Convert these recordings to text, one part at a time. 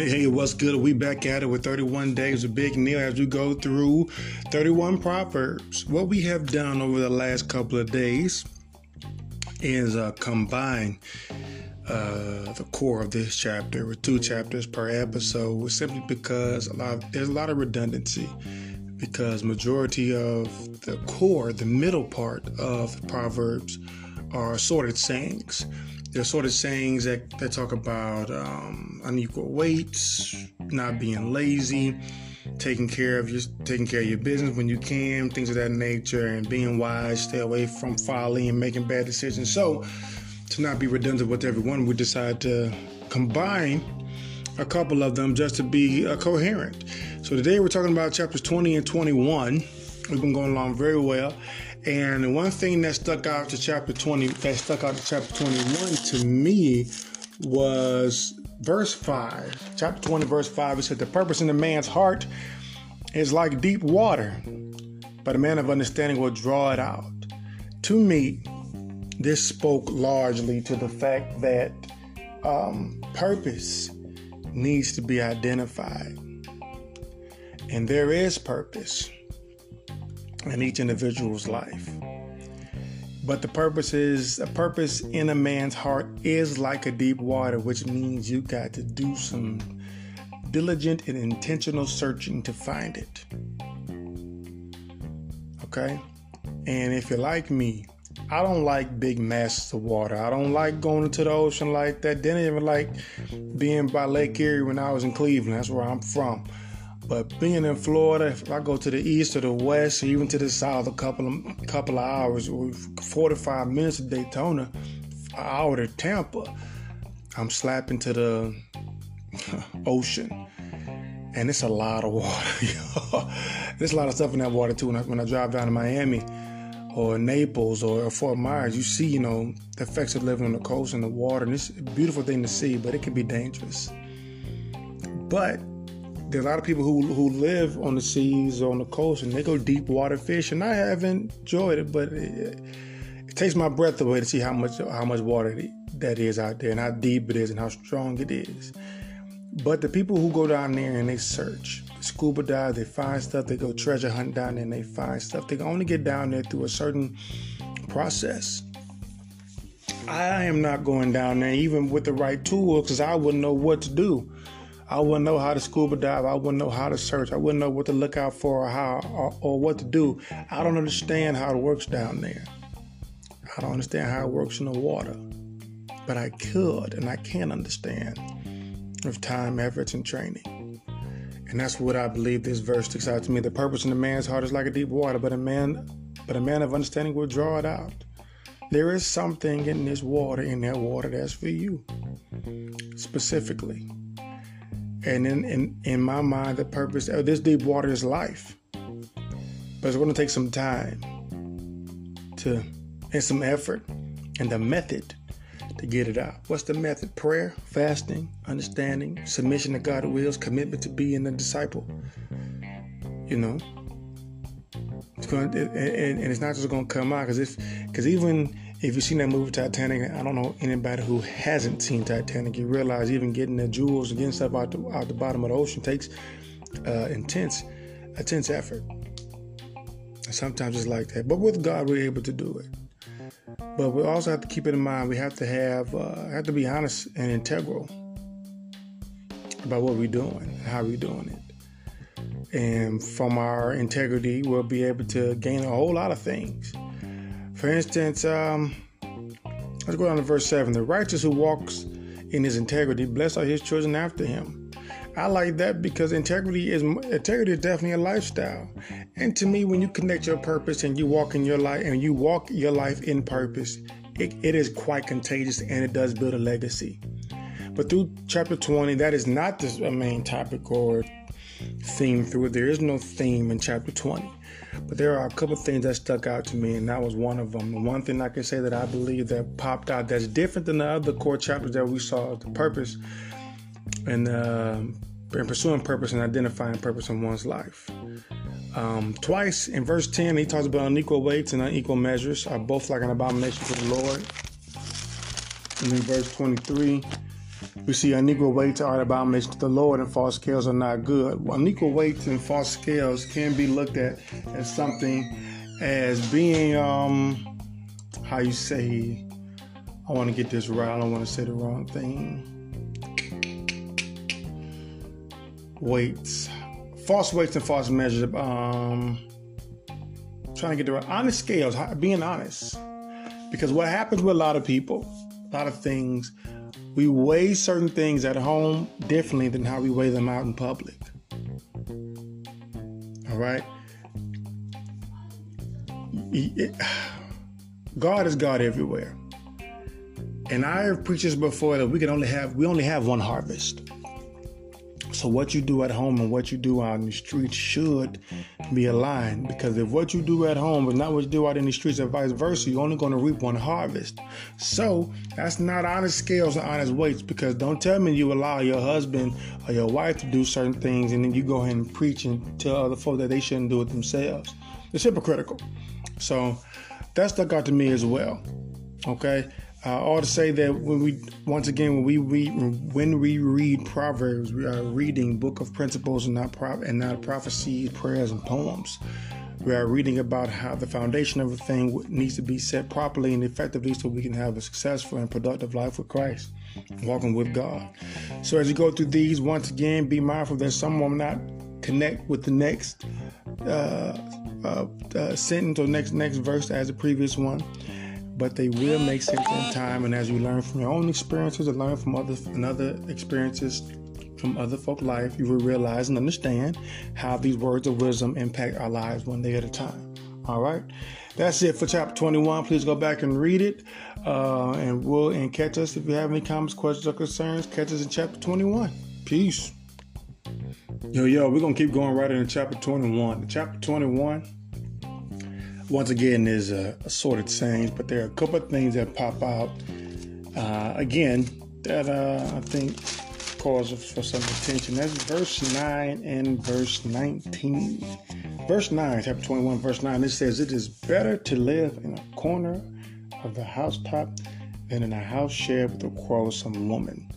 Hey, hey, what's good? We back at it with 31 days of Big Neil as we go through 31 Proverbs. What we have done over the last couple of days is uh, combine uh, the core of this chapter with two chapters per episode, simply because a lot of, there's a lot of redundancy. Because majority of the core, the middle part of the Proverbs, are assorted sayings there's sort of sayings that, that talk about um, unequal weights, not being lazy, taking care of your taking care of your business when you can, things of that nature, and being wise, stay away from folly and making bad decisions. So, to not be redundant with everyone, we decide to combine a couple of them just to be uh, coherent. So today we're talking about chapters 20 and 21. We've been going along very well. And one thing that stuck out to chapter 20, that stuck out to chapter 21 to me was verse 5. Chapter 20, verse 5, it said, The purpose in a man's heart is like deep water, but a man of understanding will draw it out. To me, this spoke largely to the fact that um, purpose needs to be identified. And there is purpose in each individual's life. But the purpose is a purpose in a man's heart is like a deep water, which means you got to do some diligent and intentional searching to find it. Okay? And if you're like me, I don't like big masses of water. I don't like going into the ocean like that. Didn't even like being by Lake Erie when I was in Cleveland. That's where I'm from. But being in Florida, if I go to the east or the west, or even to the south, a couple of couple of hours, or 45 minutes to Daytona, an hour to Tampa, I'm slapping to the ocean, and it's a lot of water. There's a lot of stuff in that water too. When I, when I drive down to Miami or Naples or Fort Myers, you see, you know, the effects of living on the coast and the water, and it's a beautiful thing to see, but it can be dangerous. But there's a lot of people who who live on the seas on the coast and they go deep water fish and I haven't enjoyed it, but it, it, takes my breath away to see how much how much water that is out there and how deep it is and how strong it is. But the people who go down there and they search, scuba dive, they find stuff. They go treasure hunt down there and they find stuff. They can only get down there through a certain process. I am not going down there even with the right tools because I wouldn't know what to do. I wouldn't know how to scuba dive. I wouldn't know how to search. I wouldn't know what to look out for or how or, or what to do. I don't understand how it works down there. I don't understand how it works in the water. But I could and I can understand with time, efforts, and training. And that's what I believe this verse sticks out to me. The purpose in a man's heart is like a deep water, but a man but a man of understanding will draw it out. There is something in this water, in that water that's for you. Specifically. And in, in, in my mind, the purpose of this deep water is life. But it's going to take some time to and some effort and the method to get it out. What's the method? Prayer, fasting, understanding, submission to God's wills, commitment to being a disciple. You know, it's going to, and, and it's not just going to come out because if because even if you've seen that movie Titanic, I don't know anybody who hasn't seen Titanic. You realize even getting the jewels and getting stuff out the, out the bottom of the ocean takes uh, intense, intense effort. Sometimes it's like that, but with God, we're able to do it. But we also have to keep it in mind. We have to have uh, have to be honest and integral about what we're doing and how we're doing it. And from our integrity, we'll be able to gain a whole lot of things. For instance, um, let's go down to verse 7. The righteous who walks in his integrity, blessed are his children after him. I like that because integrity is integrity is definitely a lifestyle. And to me, when you connect your purpose and you walk in your life and you walk your life in purpose, it, it is quite contagious and it does build a legacy. But through chapter 20, that is not the main topic or theme through it. There is no theme in chapter 20. But there are a couple things that stuck out to me, and that was one of them. The one thing I can say that I believe that popped out that's different than the other core chapters that we saw the purpose and, uh, pursuing purpose and identifying purpose in one's life. Um, twice in verse 10, he talks about unequal weights and unequal measures are both like an abomination to the Lord. And in verse 23, We see unequal weights are abomination to the Lord, and false scales are not good. Unequal weights and false scales can be looked at as something as being, um, how you say, I want to get this right. I don't want to say the wrong thing. Weights, false weights and false measures. Um, trying to get the right honest scales. Being honest, because what happens with a lot of people, a lot of things, we weigh certain things at home differently than how we weigh them out in public. All right. God is God everywhere. And I have preached this before that we can only have we only have one harvest. So what you do at home and what you do out in the streets should be aligned because if what you do at home is not what you do out in the streets and vice versa, you're only going to reap one harvest. So that's not honest scales and honest weights because don't tell me you allow your husband or your wife to do certain things and then you go ahead and preach and tell other folks that they shouldn't do it themselves. It's hypocritical. So that stuck out to me as well. Okay. Uh, all to say that when we once again when we read when we read proverbs we are reading book of principles and not prop and not prophecies prayers and poems. We are reading about how the foundation of a thing needs to be set properly and effectively so we can have a successful and productive life with christ walking with god. So as you go through these once again be mindful that some will not connect with the next uh, uh, uh, sentence or next next verse as the previous one but they will make sense in time. And as you learn from your own experiences and learn from other and other experiences from other folk life, you will realize and understand how these words of wisdom impact our lives one day at a time. All right, that's it for chapter 21. Please go back and read it, uh, and we'll and catch us if you have any comments, questions, or concerns. Catch us in chapter 21. Peace. Yo, yo, we're gonna keep going right into chapter 21. Chapter 21 once again, there's a, assorted sayings, but there are a couple of things that pop out. Uh, again, that uh, I think cause for some attention. That's verse 9 and verse 19. Verse 9, chapter 21, verse 9, it says, It is better to live in a corner of the housetop than in a house shared with a quarrelsome woman.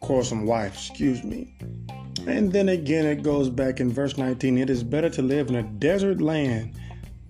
Quarrelsome wife, excuse me. And then again, it goes back in verse 19 It is better to live in a desert land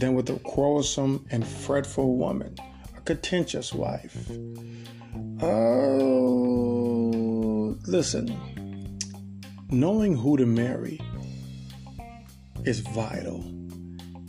than with a quarrelsome and fretful woman, a contentious wife. Oh, listen, knowing who to marry is vital.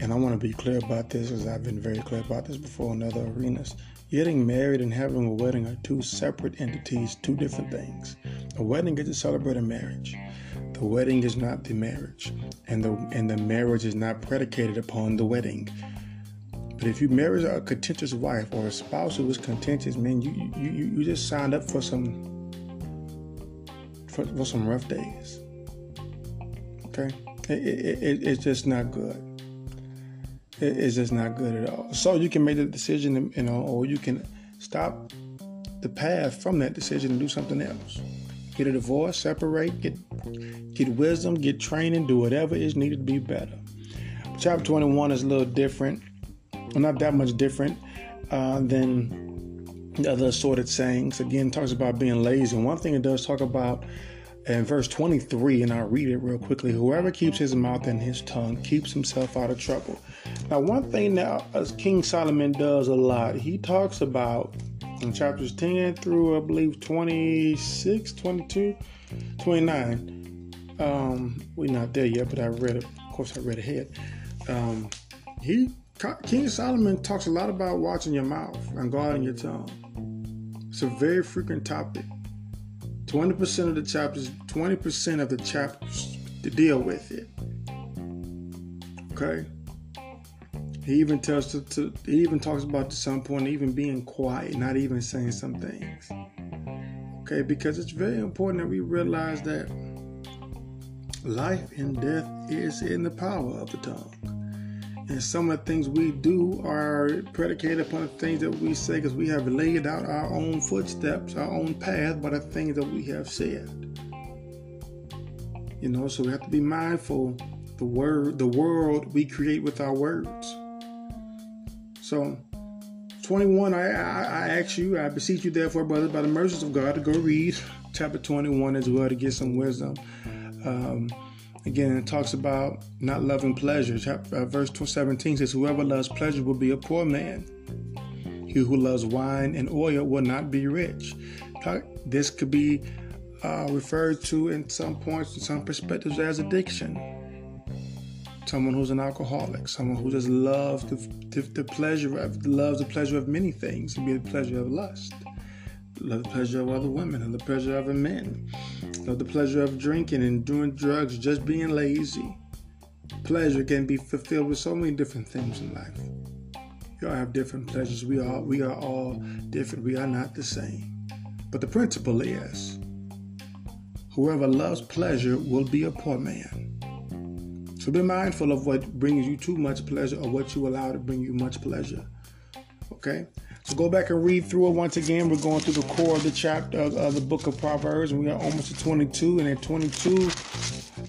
And I want to be clear about this because I've been very clear about this before in other arenas. Getting married and having a wedding are two separate entities, two different things. A wedding is to celebrate a marriage. The wedding is not the marriage, and the and the marriage is not predicated upon the wedding. But if you marry a contentious wife or a spouse who is contentious, man, you you, you, just signed up for some for, for some rough days. Okay, it, it, it, it's just not good. it's just not good at all. So you can make the decision, you know, or you can stop the path from that decision and do something else get a divorce, separate, get get wisdom, get training, do whatever is needed to be better. Chapter 21 is a little different, not that much different uh, than the other assorted sayings. Again, talks about being lazy. And one thing it does talk about in verse 23, and I'll read it real quickly whoever keeps his mouth and his tongue keeps himself out of trouble. Now, one thing that as King Solomon does a lot, he talks about in chapters 10 through I believe 26, 22, 29. Um, we're not there yet, but I read it. Of course, I read ahead. Um, he King Solomon talks a lot about watching your mouth and guarding your tongue. It's a very frequent topic. 20% of the chapters, 20% of the chapters to deal with it. Okay? He even tells to, to, he even talks about to some point even being quiet, not even saying some things. Okay, because it's very important that we realize that life and death is in the power of the tongue. And some of the things we do are predicated upon the things that we say because we have laid out our own footsteps, our own path by the things that we have said. You know, so we have to be mindful the word the world we create with our words. So 21, I, I, I ask you, I beseech you, therefore, brothers, by the mercies of God, to go read chapter 21 as well to get some wisdom. Um, again, it talks about not loving pleasure. Chapter, uh, verse 17 says, Whoever loves pleasure will be a poor man. He who loves wine and oil will not be rich. This could be uh, referred to in some points, in some perspectives, as addiction someone who's an alcoholic, someone who just loves the, the, the pleasure of loves the pleasure of many things, be the pleasure of lust, love the pleasure of other women, and the pleasure of men, love the pleasure of drinking and doing drugs, just being lazy. Pleasure can be fulfilled with so many different things in life. We all have different pleasures. We are we are all different. We are not the same. But the principle is whoever loves pleasure will be a poor man. So be mindful of what brings you too much pleasure or what you allow to bring you much pleasure. Okay? So go back and read through it once again. We're going through the core of the chapter of, the book of Proverbs, and we are almost to 22. And at 22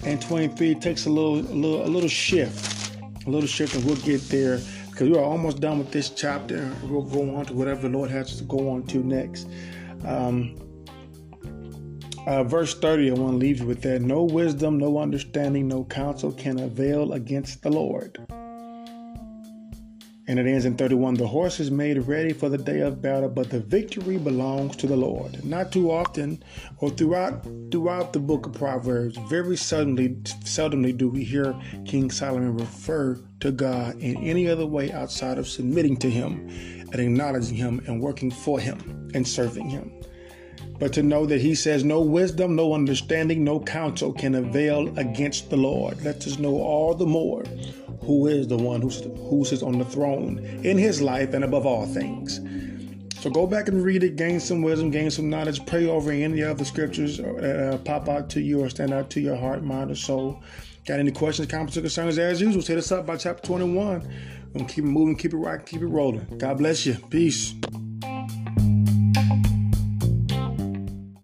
and 23, it takes a little, a little, a little shift, a little shift, and we'll get there because we are almost done with this chapter. We'll go on to whatever the Lord has to go on to next. Um, uh, verse 30, I want to leave you with that. No wisdom, no understanding, no counsel can avail against the Lord. And it ends in 31 The horse is made ready for the day of battle, but the victory belongs to the Lord. Not too often, or throughout throughout the book of Proverbs, very suddenly seldomly do we hear King Solomon refer to God in any other way outside of submitting to him and acknowledging him and working for him and serving him but to know that he says no wisdom, no understanding, no counsel can avail against the Lord. Let us know all the more who is the one who, who sits on the throne in his life and above all things. So go back and read it, gain some wisdom, gain some knowledge, pray over any other scriptures that uh, pop out to you or stand out to your heart, mind, or soul. Got any questions, comments, or concerns? As usual, hit us up by chapter 21. We'll keep it moving, keep it rocking, keep it rolling. God bless you. Peace.